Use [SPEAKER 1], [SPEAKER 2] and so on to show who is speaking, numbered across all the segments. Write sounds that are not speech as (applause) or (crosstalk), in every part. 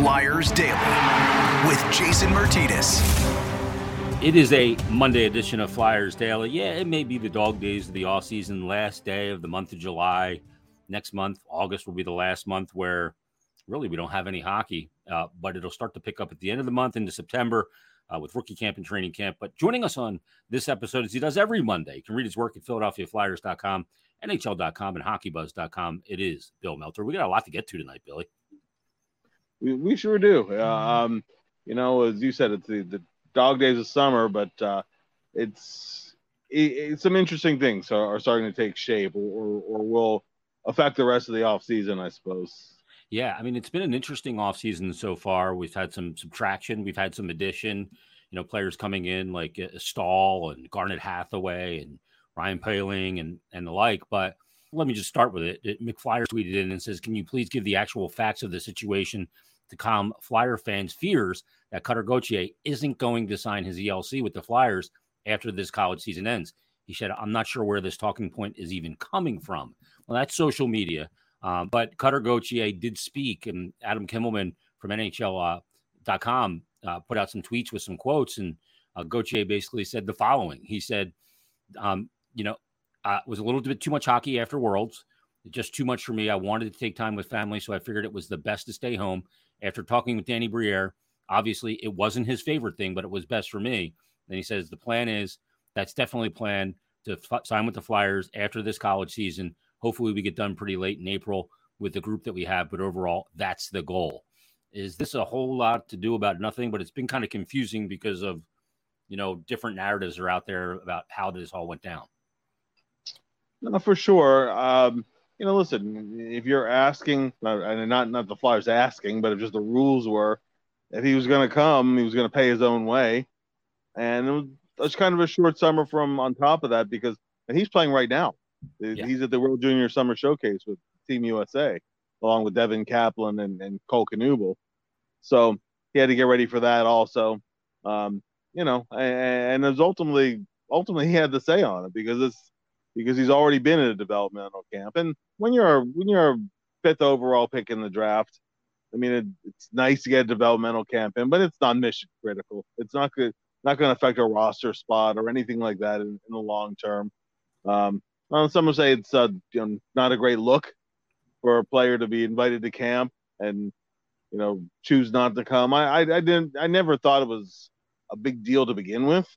[SPEAKER 1] Flyers Daily with Jason Myrtetus.
[SPEAKER 2] It is a Monday edition of Flyers Daily. Yeah, it may be the dog days of the off season, last day of the month of July. Next month, August will be the last month where really we don't have any hockey, uh, but it'll start to pick up at the end of the month into September uh, with rookie camp and training camp. But joining us on this episode, as he does every Monday, you can read his work at PhiladelphiaFlyers.com, NHL.com, and HockeyBuzz.com. It is Bill Meltzer. We got a lot to get to tonight, Billy.
[SPEAKER 3] We, we sure do. Uh, um, you know, as you said, it's the, the dog days of summer, but uh, it's it, some interesting things are, are, starting to take shape or, or, or will affect the rest of the off season, I suppose.
[SPEAKER 2] Yeah, I mean it's been an interesting offseason so far. We've had some subtraction, we've had some addition, you know, players coming in like uh, Staal and Garnet Hathaway and Ryan Poehling and and the like. But let me just start with it. it. McFlyer tweeted in and says, "Can you please give the actual facts of the situation to calm Flyer fans' fears that Cutter Gauthier isn't going to sign his ELC with the Flyers after this college season ends?" He said, "I'm not sure where this talking point is even coming from." Well, that's social media. Um, but Cutter Gauthier did speak, and Adam Kimelman from NHL.com uh, uh, put out some tweets with some quotes, and uh, Gauthier basically said the following: He said, um, "You know, uh, was a little bit too much hockey after Worlds, just too much for me. I wanted to take time with family, so I figured it was the best to stay home. After talking with Danny Briere, obviously it wasn't his favorite thing, but it was best for me. Then he says the plan is that's definitely planned to f- sign with the Flyers after this college season." Hopefully, we get done pretty late in April with the group that we have. But overall, that's the goal. Is this a whole lot to do about nothing? But it's been kind of confusing because of, you know, different narratives are out there about how this all went down.
[SPEAKER 3] No, for sure. Um, you know, listen, if you're asking, and not not the Flyers asking, but if just the rules were, if he was going to come, he was going to pay his own way, and it was, it was kind of a short summer from on top of that because and he's playing right now. Yeah. He's at the World Junior Summer Showcase with Team USA, along with Devin Kaplan and, and Cole Knuble. So he had to get ready for that also. Um, you know, and, and ultimately, ultimately he had to say on it because it's because he's already been in a developmental camp. And when you're when you're a fifth overall pick in the draft, I mean, it, it's nice to get a developmental camp in, but it's not mission critical. It's not good, not going to affect a roster spot or anything like that in, in the long term. Um, well, some would say it's uh, you know, not a great look for a player to be invited to camp and you know choose not to come. I, I, I didn't I never thought it was a big deal to begin with,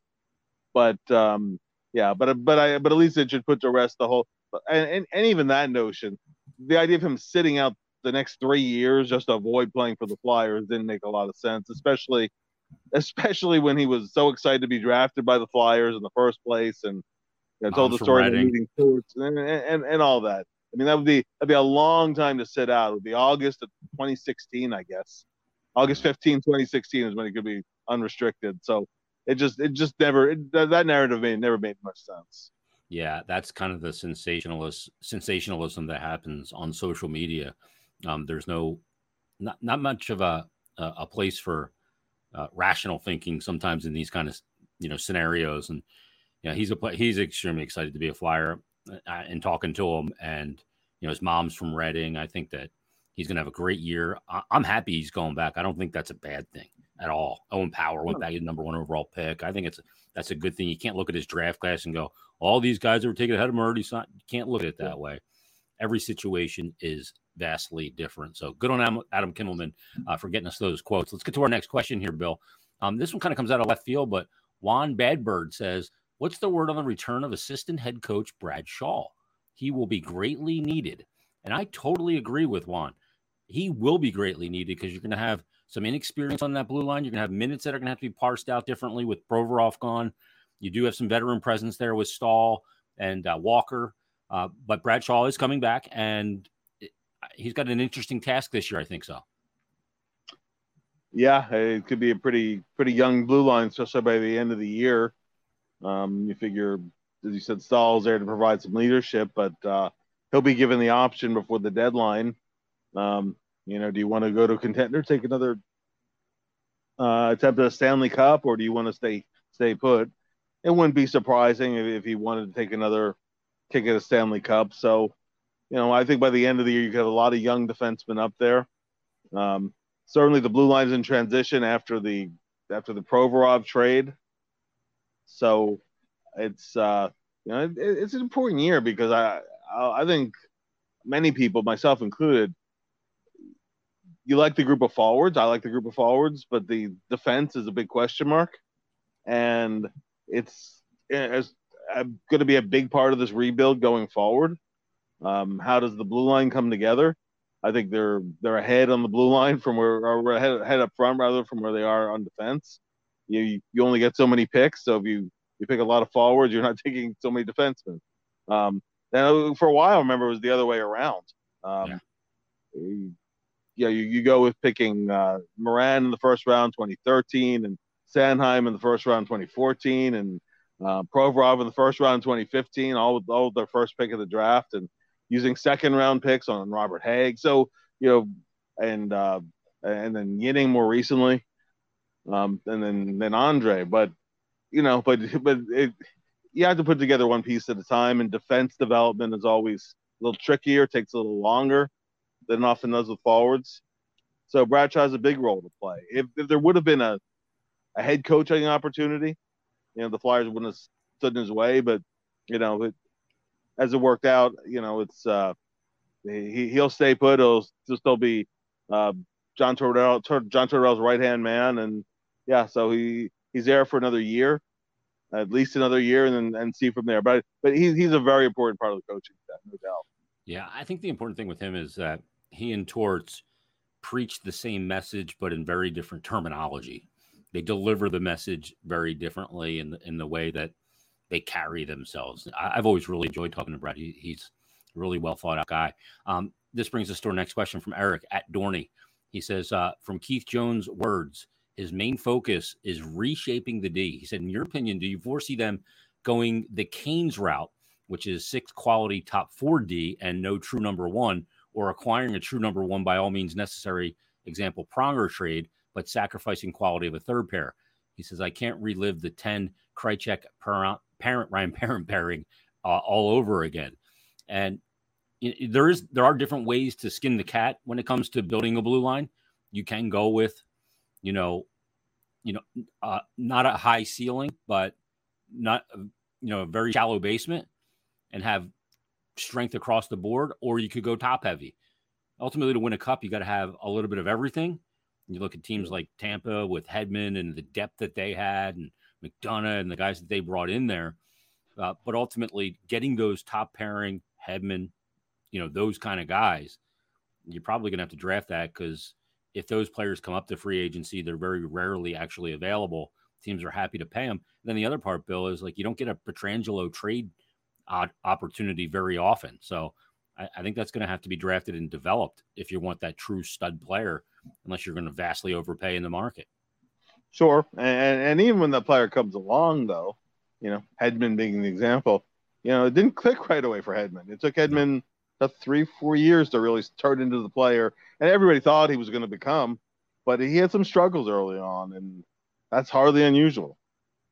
[SPEAKER 3] but um, yeah, but uh, but I but at least it should put to rest the whole and, and, and even that notion, the idea of him sitting out the next three years just to avoid playing for the Flyers didn't make a lot of sense, especially especially when he was so excited to be drafted by the Flyers in the first place and you know, told oh, the story of meeting and, and, and all that. I mean, that would be that'd be a long time to sit out. It would be August of 2016, I guess. August mm-hmm. 15, 2016 is when he could be unrestricted. So it just it just never it, that narrative made never made much sense.
[SPEAKER 2] Yeah, that's kind of the sensationalist sensationalism that happens on social media. Um, there's no not not much of a a place for uh, rational thinking sometimes in these kind of you know scenarios and yeah, he's a he's extremely excited to be a flyer uh, and talking to him. And you know, his mom's from Reading. I think that he's going to have a great year. I, am happy he's going back. I don't think that's a bad thing at all. Owen Power went back to number one overall pick. I think it's that's a good thing. You can't look at his draft class and go, all these guys that were taken ahead of him already. Not, you can't look at it that way. Every situation is vastly different. So good on Adam, Adam Kimelman uh, for getting us those quotes. Let's get to our next question here, Bill. Um, this one kind of comes out of left field, but Juan Badbird says, What's the word on the return of assistant head coach Brad Shaw? He will be greatly needed. And I totally agree with Juan. He will be greatly needed because you're going to have some inexperience on that blue line. You're going to have minutes that are going to have to be parsed out differently with Provorov gone. You do have some veteran presence there with Staal and uh, Walker. Uh, but Brad Shaw is coming back, and he's got an interesting task this year. I think so.
[SPEAKER 3] Yeah, it could be a pretty pretty young blue line, especially by the end of the year. Um, you figure, as you said, Staal's there to provide some leadership, but uh, he'll be given the option before the deadline. Um, you know, do you want to go to a contender, take another uh, attempt at a Stanley Cup, or do you want to stay stay put? It wouldn't be surprising if, if he wanted to take another kick at a Stanley Cup. So, you know, I think by the end of the year, you have a lot of young defensemen up there. Um, certainly the blue lines in transition after the after the Provorov trade. So it's uh, you know it, it's an important year because I I think many people, myself included, you like the group of forwards. I like the group of forwards, but the defense is a big question mark, and it's it's going to be a big part of this rebuild going forward. Um, how does the blue line come together? I think they're they're ahead on the blue line from where or ahead, ahead up front rather from where they are on defense. You you only get so many picks, so if you you pick a lot of forwards, you're not (laughs) taking so many defensemen. Um, and for a while, I remember it was the other way around. Um, yeah. You, yeah, you, you go with picking uh, Morin in the first round, 2013, and Sanheim in the first round, 2014, and uh, Provorov in the first round, 2015, all with, all with their first pick of the draft, and using second round picks on Robert Hägg. So you know, and uh, and then Yinning more recently, um, and then then Andrae. But you know, but but it, you have to put together one piece at a time. And defense development is always a little trickier, takes a little longer than often does with forwards. So Brad Shaw has a big role to play. If, if there would have been a, a head coaching opportunity, you know, the Flyers wouldn't have stood in his way. But you know, it, as it worked out, you know, it's uh, he he'll stay put. He'll just still be uh, John Tortorella, John Tortorella's right hand man, and yeah, so he he's there for another year, at least another year, and then and see from there. But but he's he's a very important part of the coaching staff, no doubt.
[SPEAKER 2] Yeah, I think the important thing with him is that he and Torts preach the same message, but in very different terminology. They deliver the message very differently in the, in the way that they carry themselves. I, have always really enjoyed talking to Brad. He, he's a really well thought out guy. Um, this brings us to our next question from Eric at Dorney. He says, uh, from Keith Jones' words, his main focus is reshaping the D. He said, in your opinion, do you foresee them going the Canes route, which is six quality top four D and no true number one, or acquiring a true number one by all means necessary, example, Pronger trade, but sacrificing quality of a third pair? He says, I can't relive the 10 Krajicek parent Ryan parent pairing uh, all over again. And there is there are different ways to skin the cat when it comes to building a blue line. You can go with, you know, you know, uh, not a high ceiling, but not you know a very shallow basement, and have strength across the board. Or you could go top heavy. Ultimately, to win a cup, you got to have a little bit of everything. You look at teams like Tampa with Hedman and the depth that they had, and McDonagh and the guys that they brought in there. Uh, but ultimately, getting those top pairing Hedman, you know, those kind of guys, you're probably going to have to draft that because if those players come up to free agency, they're very rarely actually available. Teams are happy to pay them. And then the other part, Bill, is like you don't get a Pietrangelo trade opportunity very often. So I, I think that's going to have to be drafted and developed if you want that true stud player, unless you're going to vastly overpay in the market.
[SPEAKER 3] Sure, and and even when the player comes along, though, you know, Hedman being the example, you know, it didn't click right away for Hedman. It took Hedman about three, four years to really turn into the player, and everybody thought he was going to become, but he had some struggles early on, and that's hardly unusual.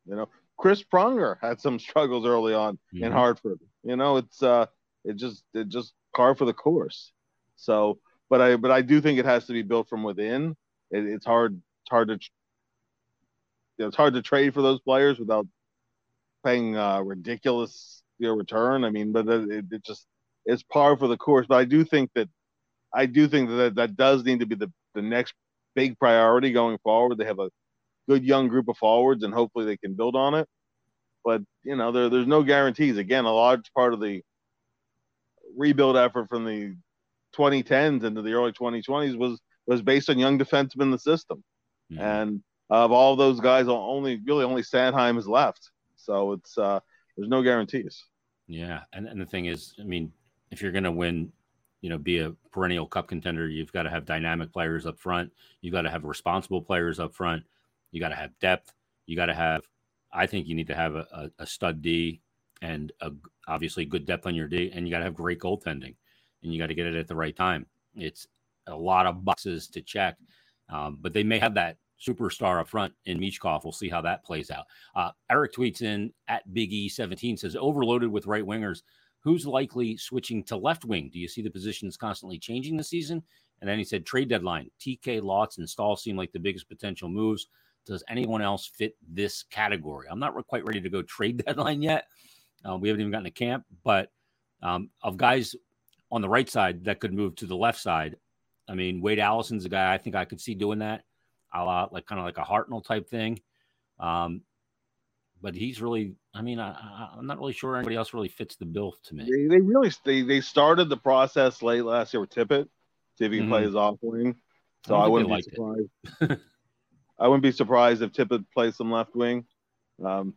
[SPEAKER 3] You know, Chris Pronger had some struggles early on mm-hmm. in Hartford. You know, it's uh, it just it just par for the course. So, but I but I do think it has to be built from within. It, it's hard it's hard to you know, it's hard to trade for those players without paying uh, ridiculous you know, return. I mean, but it, it just it's par for the course. But I do think that I do think that that does need to be the the next big priority going forward. They have a good young group of forwards, and hopefully they can build on it. But you know, there there's no guarantees. Again, a large part of the rebuild effort from the 2010s into the early 2020s was was based on young defensemen in the system, mm-hmm. and of all those guys, only really only Sanheim is left. So it's uh, there's no guarantees.
[SPEAKER 2] Yeah, and and the thing is, I mean, if you're going to win, you know, be a perennial cup contender, you've got to have dynamic players up front. You've got to have responsible players up front. You got to have depth. You got to have. I think you need to have a, a, a stud D and a, obviously good depth on your D, and you got to have great goaltending, and you got to get it at the right time. It's a lot of boxes to check, um, but they may have that superstar up front in Michkov. We'll see how that plays out. Uh, Eric tweets in at Big E 17 says, overloaded with right wingers. who's likely switching to left wing? Do you see the positions constantly changing this season? And then he said trade deadline. TK, Laughton and Staal seem like the biggest potential moves. Does anyone else fit this category? I'm not quite ready to go trade (laughs) deadline yet. Uh, we haven't even gotten to camp, but um, of guys on the right side that could move to the left side, I mean, Wade Allison's a guy I think I could see doing that, a lot like kind of like a Hartnell type thing. Um, but he's really, I mean, I, am not really sure anybody else really fits the bill to me.
[SPEAKER 3] They, they really they, they started the process late last year with Tippett, see if he mm-hmm. plays off wing. So I, I wouldn't be surprised. (laughs) I wouldn't be surprised if Tippett plays some left wing. Um,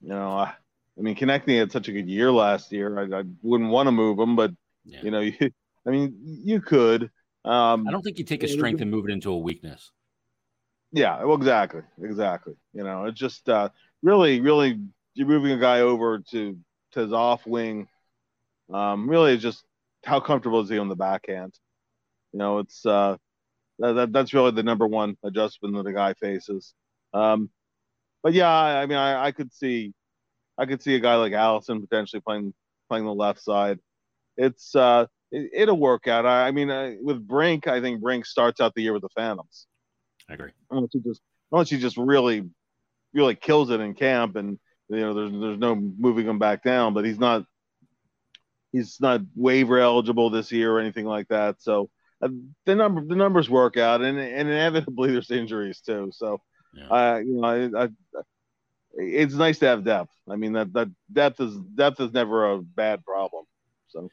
[SPEAKER 3] you know, I, I mean, Konecny had such a good year last year. I, I wouldn't want to move him, but yeah. you know, (laughs) you, I mean, you could. Um,
[SPEAKER 2] I don't think you take a strength and move it into a weakness.
[SPEAKER 3] Yeah, well, exactly, exactly. You know, it's just uh, really, really, you're moving a guy over to to his off wing. Um, really, just how comfortable is he on the backhand? You know, it's uh, that, that that's really the number one adjustment that the guy faces. Um, but yeah, I, I mean, I, I could see, I could see a guy like Allison potentially playing playing the left side. It's uh, it, will work out. I, I mean, uh, with Brink, I think Brink starts out the year with the Phantoms.
[SPEAKER 2] I agree.
[SPEAKER 3] Unless he just unless he just really, really kills it in camp, and you know, there's there's no moving him back down. But he's not he's not waiver eligible this year or anything like that. So uh, the number the numbers work out, and and inevitably there's injuries too. So, yeah. uh, you know, I, I, it's nice to have depth. I mean that that depth is depth is never a bad problem. So.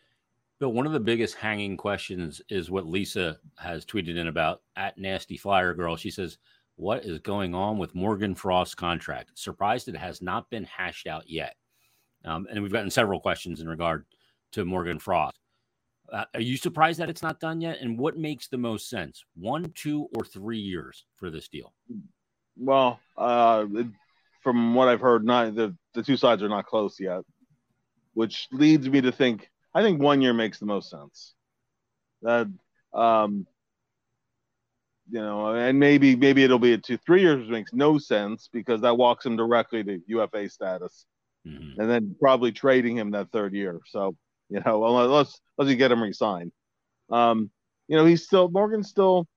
[SPEAKER 2] Bill, one of the biggest hanging questions is what Lisa has tweeted in about at Nasty Flyer Girl. She says, What is going on with Morgan Frost's contract? Surprised it has not been hashed out yet. Um, and we've gotten several questions in regard to Morgan Frost. Uh, are you surprised that it's not done yet? And what makes the most sense? One, two, or three years for this deal?
[SPEAKER 3] Well, uh, from what I've heard, not the, the two sides are not close yet, which leads me to think I think one year makes the most sense. That um, you know, and maybe maybe it'll be a two three years makes no sense because that walks him directly to UFA status, mm-hmm. and then probably trading him that third year. So you know, unless unless you get him re-signed, um, you know, he's still Morgan's still,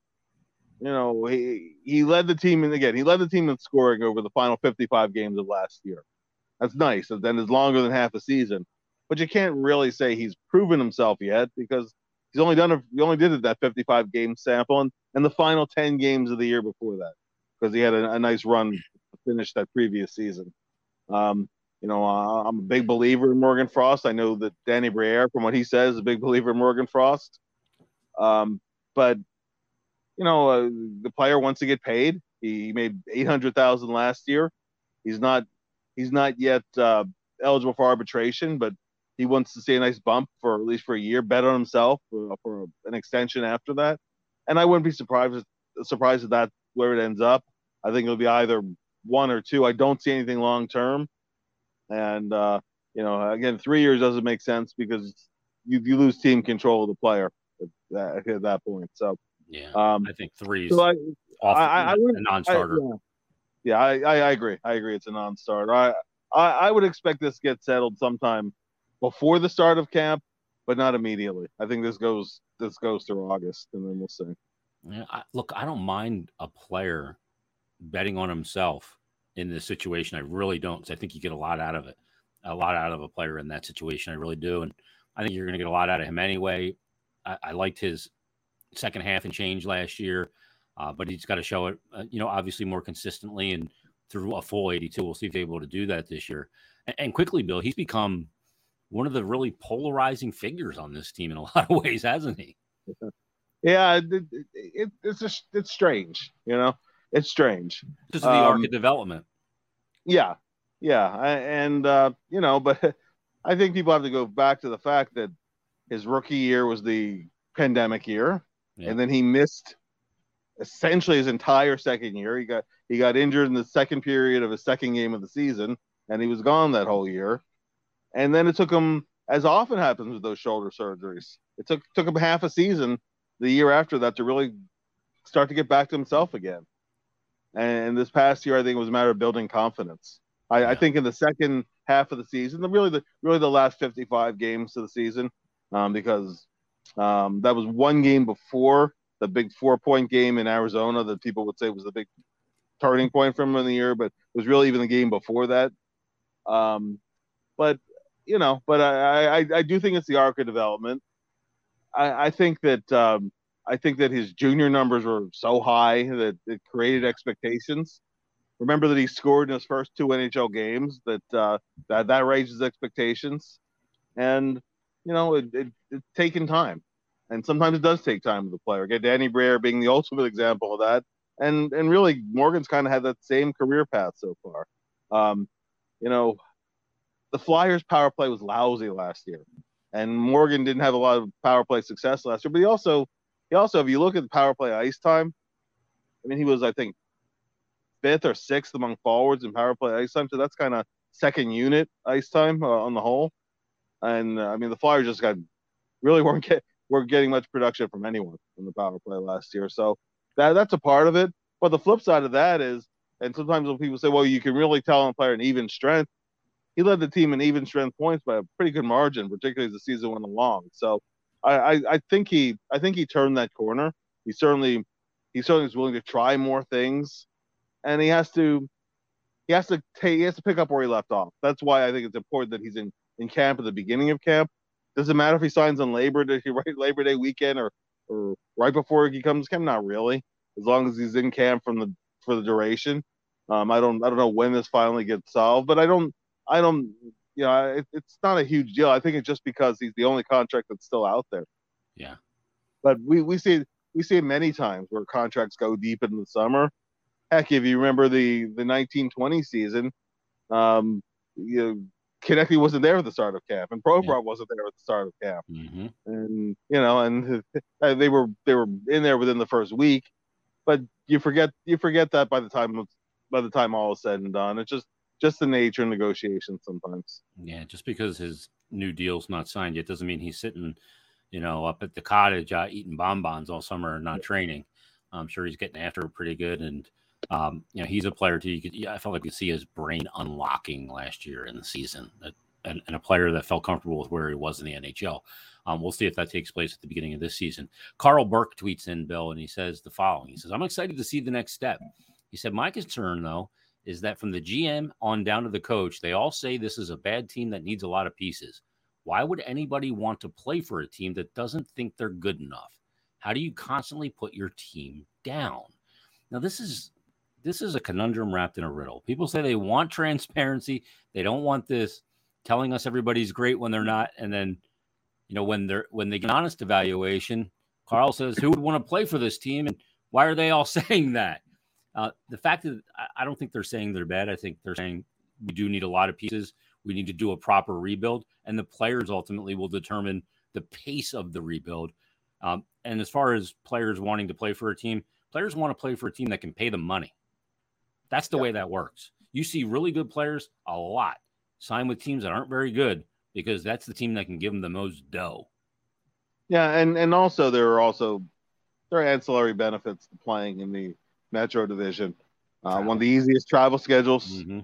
[SPEAKER 3] you know, he he led the team and again he led the team in scoring over the final 55 games of last year. That's nice. And then it's longer than half a season but you can't really say he's proven himself yet because he's only done a, he only did it that 55 game sample and, and the final 10 games of the year before that because he had a, a, nice run to finish that previous season. Um, you know, uh, I'm a big believer in Morgan Frost. I know that Danny Briere, from what he says, is a big believer in Morgan Frost. Um, but you know, uh, the player wants to get paid. He made 800,000 last year. He's not he's not yet uh, eligible for arbitration, but he wants to see a nice bump for at least for a year, bet on himself for, for an extension after that. And I wouldn't be surprised surprised if that's where it ends up. I think it'll be either one or two. I don't see anything long term. And uh, you know, again, three years doesn't make sense because you, you lose team control of the player at that, at that point. So
[SPEAKER 2] yeah, um, I think three so I, I, I, a non-starter.
[SPEAKER 3] I, yeah, yeah I, I, agree. I agree. It's a non-starter. I, I, I would expect this to get settled sometime before the start of camp, but not immediately. I think this goes this goes through August, and then we'll see.
[SPEAKER 2] Yeah, I, look, I don't mind a player betting on himself in this situation. I really don't. I think you get a lot out of it, a lot out of a player in that situation. I really do, and I think you're going to get a lot out of him anyway. I, I liked his second half and change last year, uh, but he's got to show it. Uh, you know, obviously more consistently and through a full 82. We'll see if he's able to do that this year. And, and quickly, Bill, he's become one of the really polarizing figures on this team in a (laughs) lot of ways, hasn't he?
[SPEAKER 3] Yeah, it, it, it's just it's strange, you know. It's strange.
[SPEAKER 2] Just the um, arc of development.
[SPEAKER 3] Yeah, yeah, I, and uh, you know, but (laughs) I think people have to go back to the fact that his rookie year was the pandemic year, yeah. and then he missed essentially his entire second year. He got he got injured in the second period of his second game of the season, and he was gone that whole year. And then it took him, as often happens with those shoulder surgeries, it took took him half a season the year after that to really start to get back to himself again. And this past year, I think it was a matter of building confidence. I, yeah. I, think in the second half of the season, the really the really the last 55 games of the season, um, because um, that was one game before the big four point game in Arizona that people would say was the big turning point for him in the year, but it was really even the game before that. Um, but you know, but I, I, I do think it's the arc of development. I, I think that um, I think that his junior numbers were so high that it created expectations. Remember that he scored in his first two NHL games. That uh, that that raises expectations, and you know it, it, it's taken time, and sometimes it does take time with the player. Get Danny Briere being the ultimate example of that, and and really Morgan's kind of had that same career path so far. Um, you know, the Flyers' power play was lousy last year, and Morgan didn't have a lot of power play success last year. But he also, he also, if you look at the power play ice time, I mean, he was I think fifth or sixth among forwards in power play ice time. So that's kind of second unit ice time uh, on the whole. And uh, I mean, the Flyers just got really weren't get weren't getting much production from anyone in the power play last year. So that that's a part of it. But the flip side of that is, and sometimes when people say, well, you can really tell on a player an even strength, he led the team in even strength points by a pretty good margin, particularly as the season went along. So I, I, I think he I think he turned that corner. He certainly he certainly is willing to try more things, and he has to he has to take he has to pick up where he left off. That's why I think it's important that he's in in camp at the beginning of camp. Does it matter if he signs on Labor Day, (laughs) right Labor Day weekend, or or right before he comes camp? Not really. As long as he's in camp from the for the duration. Um, I don't I don't know when this finally gets solved, but I don't I don't, you know, it, it's not a huge deal. I think it's just because he's the only contract that's still out there.
[SPEAKER 2] Yeah.
[SPEAKER 3] But we, we see we see many times where contracts go deep in the summer. Heck, if you remember the the 1920 season, um, you know, wasn't there at the start of camp, and Provorov yeah. wasn't there at the start of camp,
[SPEAKER 2] mm-hmm.
[SPEAKER 3] and you know, and (laughs) they were they were in there within the first week, but you forget you forget that by the time by the time all is said and done, it's just just the nature of negotiations sometimes.
[SPEAKER 2] Yeah, just because his new deal's not signed yet doesn't mean he's sitting, you know, up at the cottage uh, eating bonbons all summer and not training. I'm sure he's getting after it pretty good, and um, you know, he's a player too. You could, yeah, I felt like you could see his brain unlocking last year in the season, and, and, a player that felt comfortable with where he was in the NHL. Um, we'll see if that takes place at the beginning of this season. Carl Burke tweets in Bill, and he says the following: He says, "I'm excited to see the next step." He said, "My concern, though." Is that from the GM on down to the coach, they all say this is a bad team that needs a lot of pieces. Why would anybody want to play for a team that doesn't think they're good enough? How do you constantly put your team down? Now, this is this is a conundrum wrapped in a riddle. People say they want transparency. They don't want this telling us everybody's great when they're not. And then, you know, when they're when they get an honest evaluation, Carl says, who would want to play for this team? And why are they all (laughs) saying that? Uh, the fact that I don't think they're saying they're bad. I think they're saying we do need a lot of pieces. We need to do a proper rebuild, and the players ultimately will determine the pace of the rebuild. Um, and as far as players wanting to play for a team, players want to play for a team that can pay them money. That's the yeah. way that works. You see really good players a lot sign with teams that aren't very good because that's the team that can give them the most dough.
[SPEAKER 3] Yeah, and and also there are also there are ancillary benefits to playing in the Metro Division. Uh, one of the easiest travel schedules, mm-hmm.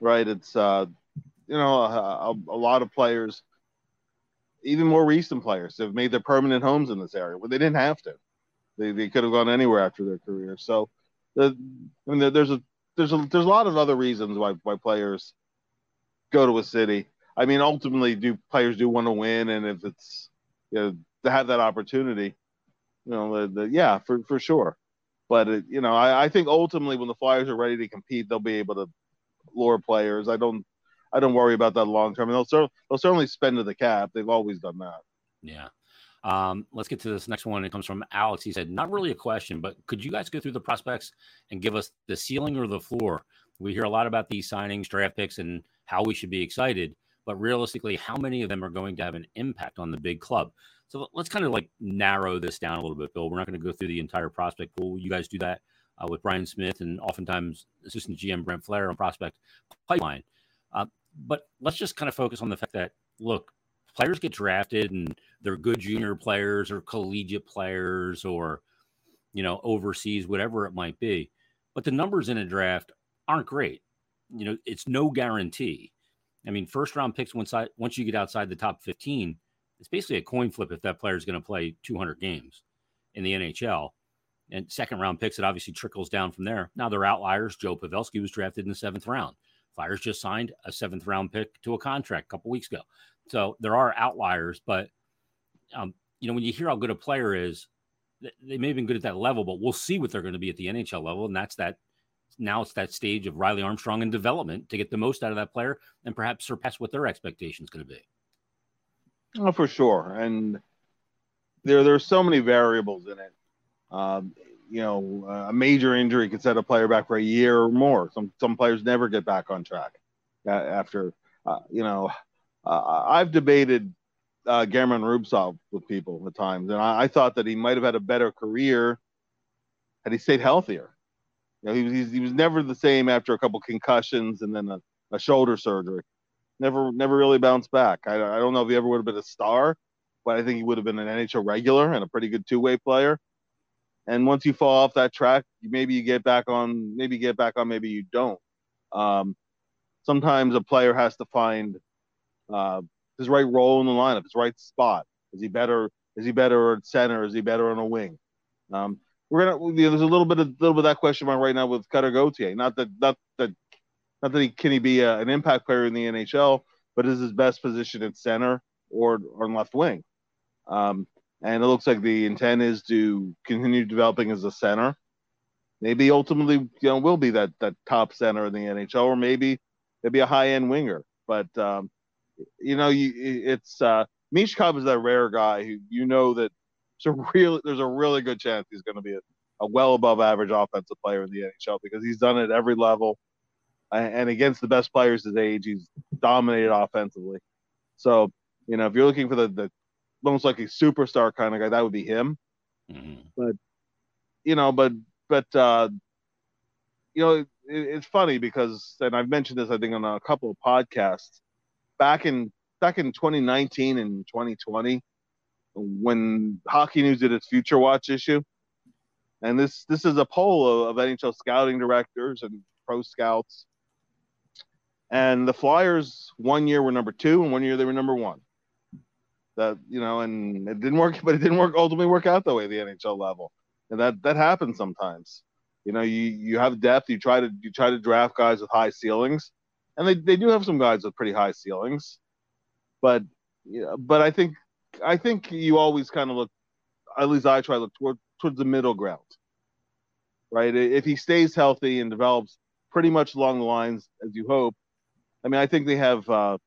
[SPEAKER 3] right? It's uh, you know a, a, a, lot of players, even more recent players, have made their permanent homes in this area where they didn't have to. They, they could have gone anywhere after their career. So, the, I mean, there's a there's a there's a lot of other reasons why why players go to a city. I mean, ultimately, do players do want to win, and if it's you know to have that opportunity, you know, the, the, yeah, for for sure. But it, you know, I, I think ultimately when the Flyers are ready to compete, they'll be able to lure players. I don't I don't worry about that long term. They'll they'll certainly spend to the cap. They've always done that.
[SPEAKER 2] Yeah. Um, let's get to this next one. It comes from Alex. He said, not really a question, but could you guys go through the prospects and give us the ceiling or the floor? We hear a lot about these signings, draft picks, and how we should be excited. But realistically, how many of them are going to have an impact on the big club? So let's kind of like narrow this down a little bit, Bill. We're not going to go through the entire prospect pool. You guys do that uh, with Brian Smith and oftentimes assistant GM Brent Flahr on prospect pipeline. Uh, but let's just kind of focus on the fact that look, players get drafted and they're good junior players or collegiate players or you know overseas, whatever it might be. But the numbers in a draft aren't great. you know, it's no guarantee. I mean, first round picks once I, once you get outside the top 15, it's basically a coin flip if that player is going to play 200 games in the NHL. And second round picks, it obviously trickles down from there. Now they're outliers. Joe Pavelski was drafted in the seventh round. Flyers just signed a seventh round pick to a contract a couple weeks ago. So there are outliers, but um, you know when you hear how good a player is, they may have been good at that level, but we'll see what they're going to be at the NHL level, and that's that. Now it's that stage of Riley Armstrong in development to get the most out of that player and perhaps surpass what their expectations going to be.
[SPEAKER 3] Oh, for sure, and there there's so many variables in it. Um, you know, a major injury could set a player back for a year or more. Some some players never get back on track after. Uh, you know, uh, I've debated uh, German Rubtsov with people at times, and I, I, thought that he might have had a better career had he stayed healthier. You know, he was he was never the same after a couple concussions and then a, a shoulder surgery. Never never really bounced back. I, I don't know if he ever would have been a star, but I think he would have been an NHL regular and a pretty good two way player. And once you fall off that track, maybe you get back on, maybe you get back on, maybe you don't. Um, sometimes a player has to find uh, his right role in the lineup, his right spot. Is he better? Is he better at center? Is he better on a wing? Um, we're gonna. You know, there's a little bit of little bit of that question mark right now with Cutter Gauthier. Not that not that not that he can he be a, an impact player in the NHL, but is his best position at center or on left wing. Um, and it looks like the intent is to continue developing as a center. Maybe ultimately, you know, will be that that top center in the NHL, or maybe maybe a high end winger. But um, you know, you, it's uh, Michkov is that rare guy who you know that there's a real there's a really good chance he's going to be a, a, well above average offensive player in the NHL because he's done it at every level, and against the best players his age, he's dominated offensively. So you know, if you're looking for the the almost like a superstar kind of guy, that would be him. Mm-hmm. But you know, but but uh, you know, it, it's funny because, and I've mentioned this, I think, on a couple of podcasts back in back in 2019 and 2020 when Hockey News did its Future Watch issue. And this this is a poll of, of NHL scouting directors and pro scouts. And the Flyers one year were number two, and one year they were number one that you know, and it didn't work, (laughs) but it didn't work ultimately work out that way the NHL level, and that that happens sometimes. You know, you you have depth, you try to you try to draft guys with high ceilings, and they, they do have some guys with pretty high ceilings, but you know, but I think I think you always kind of look, at least I try to look toward towards the middle ground, right? If he stays healthy and develops pretty much along the lines as you hope, I mean, I think they have uh,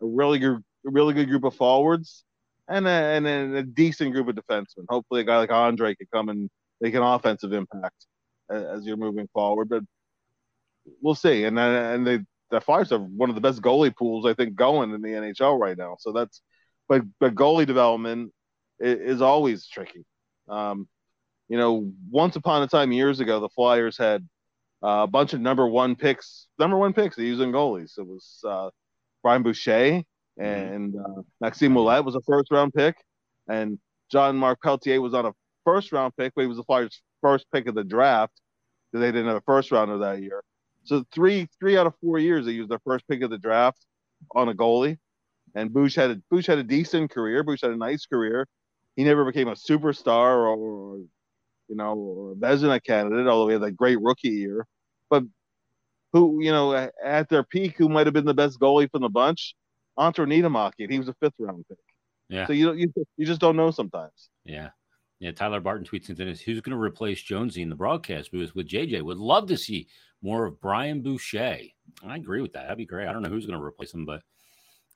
[SPEAKER 3] a really good really good group of forwards and a, and a, decent group of defensemen. Hopefully, a guy like Andrae can come and make an offensive impact as you're moving forward. But we'll see. And and they the Flyers have one of the best goalie pools I think going in the NHL right now. So that's but but goalie development is, is always tricky. Um, you know, once upon a time years ago, the Flyers had uh, a bunch of number one picks, number one picks using goalies. It was uh, Brian Boucher, Mm-hmm. and uh, Maxime Ouellet was a first round pick, and Jean-Marc Pelletier was on a first round pick, but he was the Flyers' first pick of the draft because they didn't have a first rounder that year. So three three out of four years they used their first pick of the draft on a goalie, and Bush had a, Bush had a decent career. Bush had a nice career. He never became a superstar or, or you know or a Vezina candidate, although he had a great rookie year. But who you know at their peak, who might have been the best goalie from the bunch? Antti Niittymaki, and he was a fifth round pick.
[SPEAKER 2] Yeah.
[SPEAKER 3] So you you you just don't know sometimes.
[SPEAKER 2] Yeah. Yeah, Tyler Barton tweets into this. Who's going to replace Jonesy in the broadcast booth with JJ? Would love to see more of Brian Boucher. I agree with that. That'd be great. I don't know who's going to replace him, but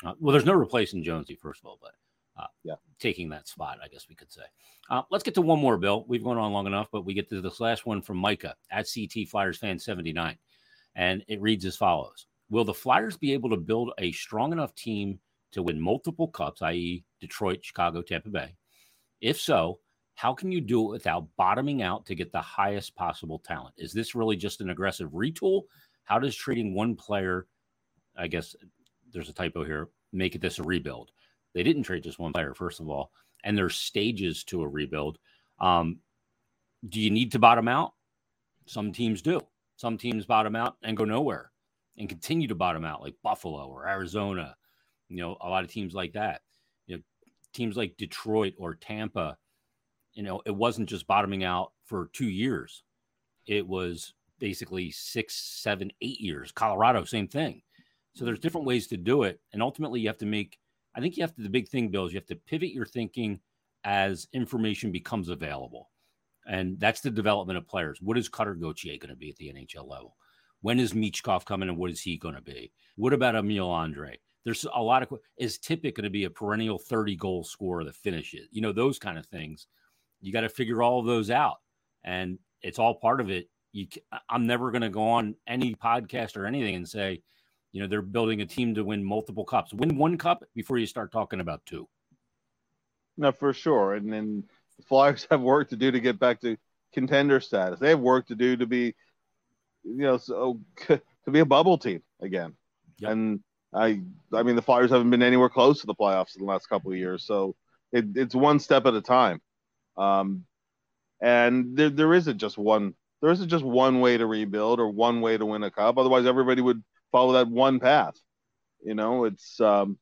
[SPEAKER 2] uh, well, there's no replacing Jonesy, first of all, but uh, yeah, taking that spot, I guess we could say. Uh, let's get to one more, Bill. We've gone on long enough, but we get to this last one from Micah at CT Flyers fan 79. And it reads as follows Will the Flyers be able to build a strong enough team to win multiple cups, i.e., Detroit, Chicago, Tampa Bay? If so, how can you do it without bottoming out to get the highest possible talent? Is this really just an aggressive retool? How does trading one player, I guess there's a typo here, make this a rebuild? They didn't trade just one player, first of all, and there's stages to a rebuild. Um, do you need to bottom out? Some teams do. Some teams bottom out and go nowhere. and continue to bottom out, like Buffalo or Arizona, you know, a lot of teams like that. You know, teams like Detroit or Tampa, you know, it wasn't just bottoming out for two years. It was basically six, seven, eight years. Colorado, same thing. So there's different ways to do it. And ultimately you have to make, I think you have to, the big thing, Bill, is you have to pivot your thinking as information becomes available. And that's the development of players. What is Cutter Gauthier going to be at the NHL level? When is Michkov coming and what is he going to be? What about Emil Andrae? There's a lot of is Tippett going to be a perennial 30 goal scorer that finishes? You know, those kind of things. You got to figure all of those out. And it's all part of it. You, I'm never going to go on any podcast or anything and say, you know, they're building a team to win multiple cups. Win one cup before you start talking about two.
[SPEAKER 3] No, for sure. And then the Flyers (laughs) have work to do to get back to contender status. They have work to do to be, you know, so (laughs) to be a bubble team again. Yep. And I, I mean, the Flyers haven't been anywhere close to the playoffs in the last couple of years. So it, it's one step at a time. Um, and there, there isn't just one, there isn't just one way to rebuild or one way to win a cup. Otherwise, everybody would follow that one path. You know, it's, um,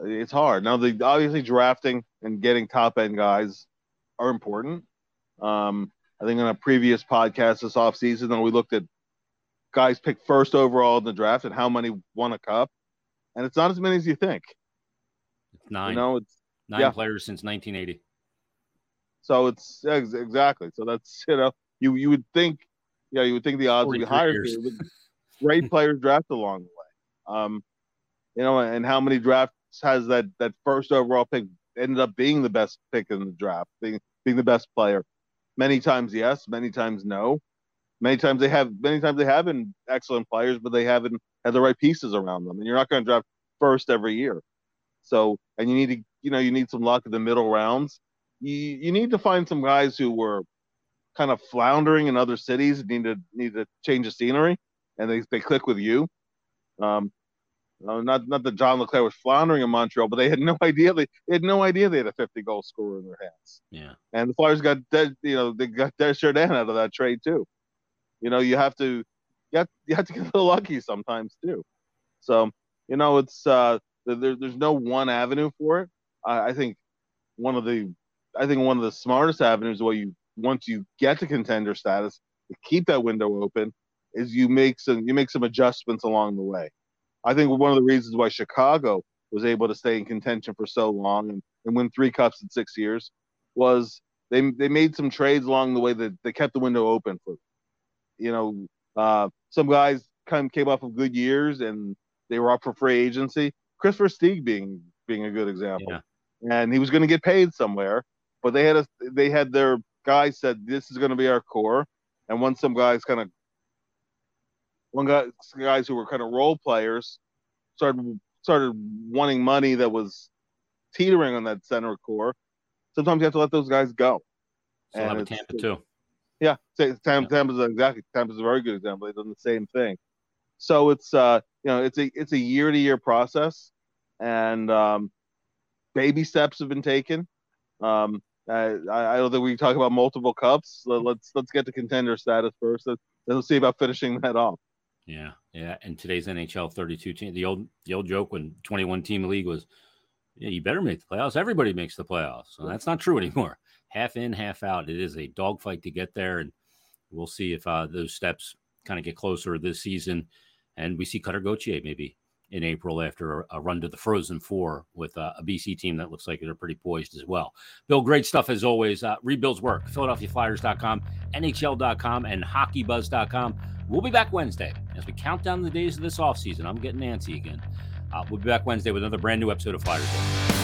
[SPEAKER 3] it's hard. Now, the obviously drafting and getting top end guys are important. Um, I think on a previous podcast this offseason, when we looked at guys picked first overall in the draft and how many won a cup, and it's not as many as you think.
[SPEAKER 2] It's nine.
[SPEAKER 3] You know, it's
[SPEAKER 2] nine yeah. players since 1980.
[SPEAKER 3] So it's exactly. So that's you know you you would think yeah you would think the odds would be higher. Great players drafted along the way. Um, you know, and how many drafts has that that first overall pick ended up being the best pick in the draft, being being the best player. Many times yes, many times no. Many times they have many times they have been excellent players, but they haven't had the right pieces around them. And you're not going to draft first every year. So and you need to you know you need some luck in the middle rounds. You you need to find some guys who were kind of floundering in other cities, need to need to change the scenery, and they they click with you. Um, not not that John LeClair was floundering in Montreal, but they had no (laughs) idea they, they, had no idea they had a 50 goal scorer in their hands.
[SPEAKER 2] Yeah,
[SPEAKER 3] and the Flyers got dead, you know, they got Desjardins out of that trade too. You know, you have to you have, you have to (laughs) get a little lucky sometimes too. So you know, it's uh, there, there's no one avenue for it. I, I think one of the I think one of the smartest avenues where you once you get to contender status to keep that window open is you make some you make some adjustments along the way. I think one of the reasons why Chicago was able to stay in contention for so long and, and win three cups in six years was they they made some trades along the way that they kept the window open for you know uh, some guys kind of came off of good years and they were up for free agency. Christopher Versteeg being being a good example, yeah. and he was going to get paid somewhere, but they had a they had their guys said this is going to be our core, and once some guys kind of one guy guys who were kind of role players started started wanting money that was teetering on that center core. Sometimes you have to let those guys go.
[SPEAKER 2] So and Tampa too.
[SPEAKER 3] Yeah, Tampa. Tampa's exactly. Tampa's a very good example. They've done the same thing. So it's uh, you know, it's a it's a year to year process, and um, baby steps have been taken. Um, I, I don't think we talk about multiple cups. Let's let's get to contender status first. Let's, let's see about finishing that off.
[SPEAKER 2] Yeah, yeah. And today's NHL 32 team, the old the old joke when 21 team league was, yeah, you better make the playoffs. Everybody makes the playoffs. So that's not true anymore. Half in, half out. It is a dogfight to get there, and we'll see if uh, those steps kind of get closer this season. And we see Cutter Gauthier maybe in April after a, run to the Frozen Four with uh, a BC team that looks like they're pretty poised as well. Bill, great stuff as always. Uh, rebuilds work. PhiladelphiaFlyers.com, NHL.com, and HockeyBuzz.com. We'll be back Wednesday as we count down the days of this offseason. I'm getting Nancy again. Uh, we'll be back Wednesday with another brand new episode of Flyers Day.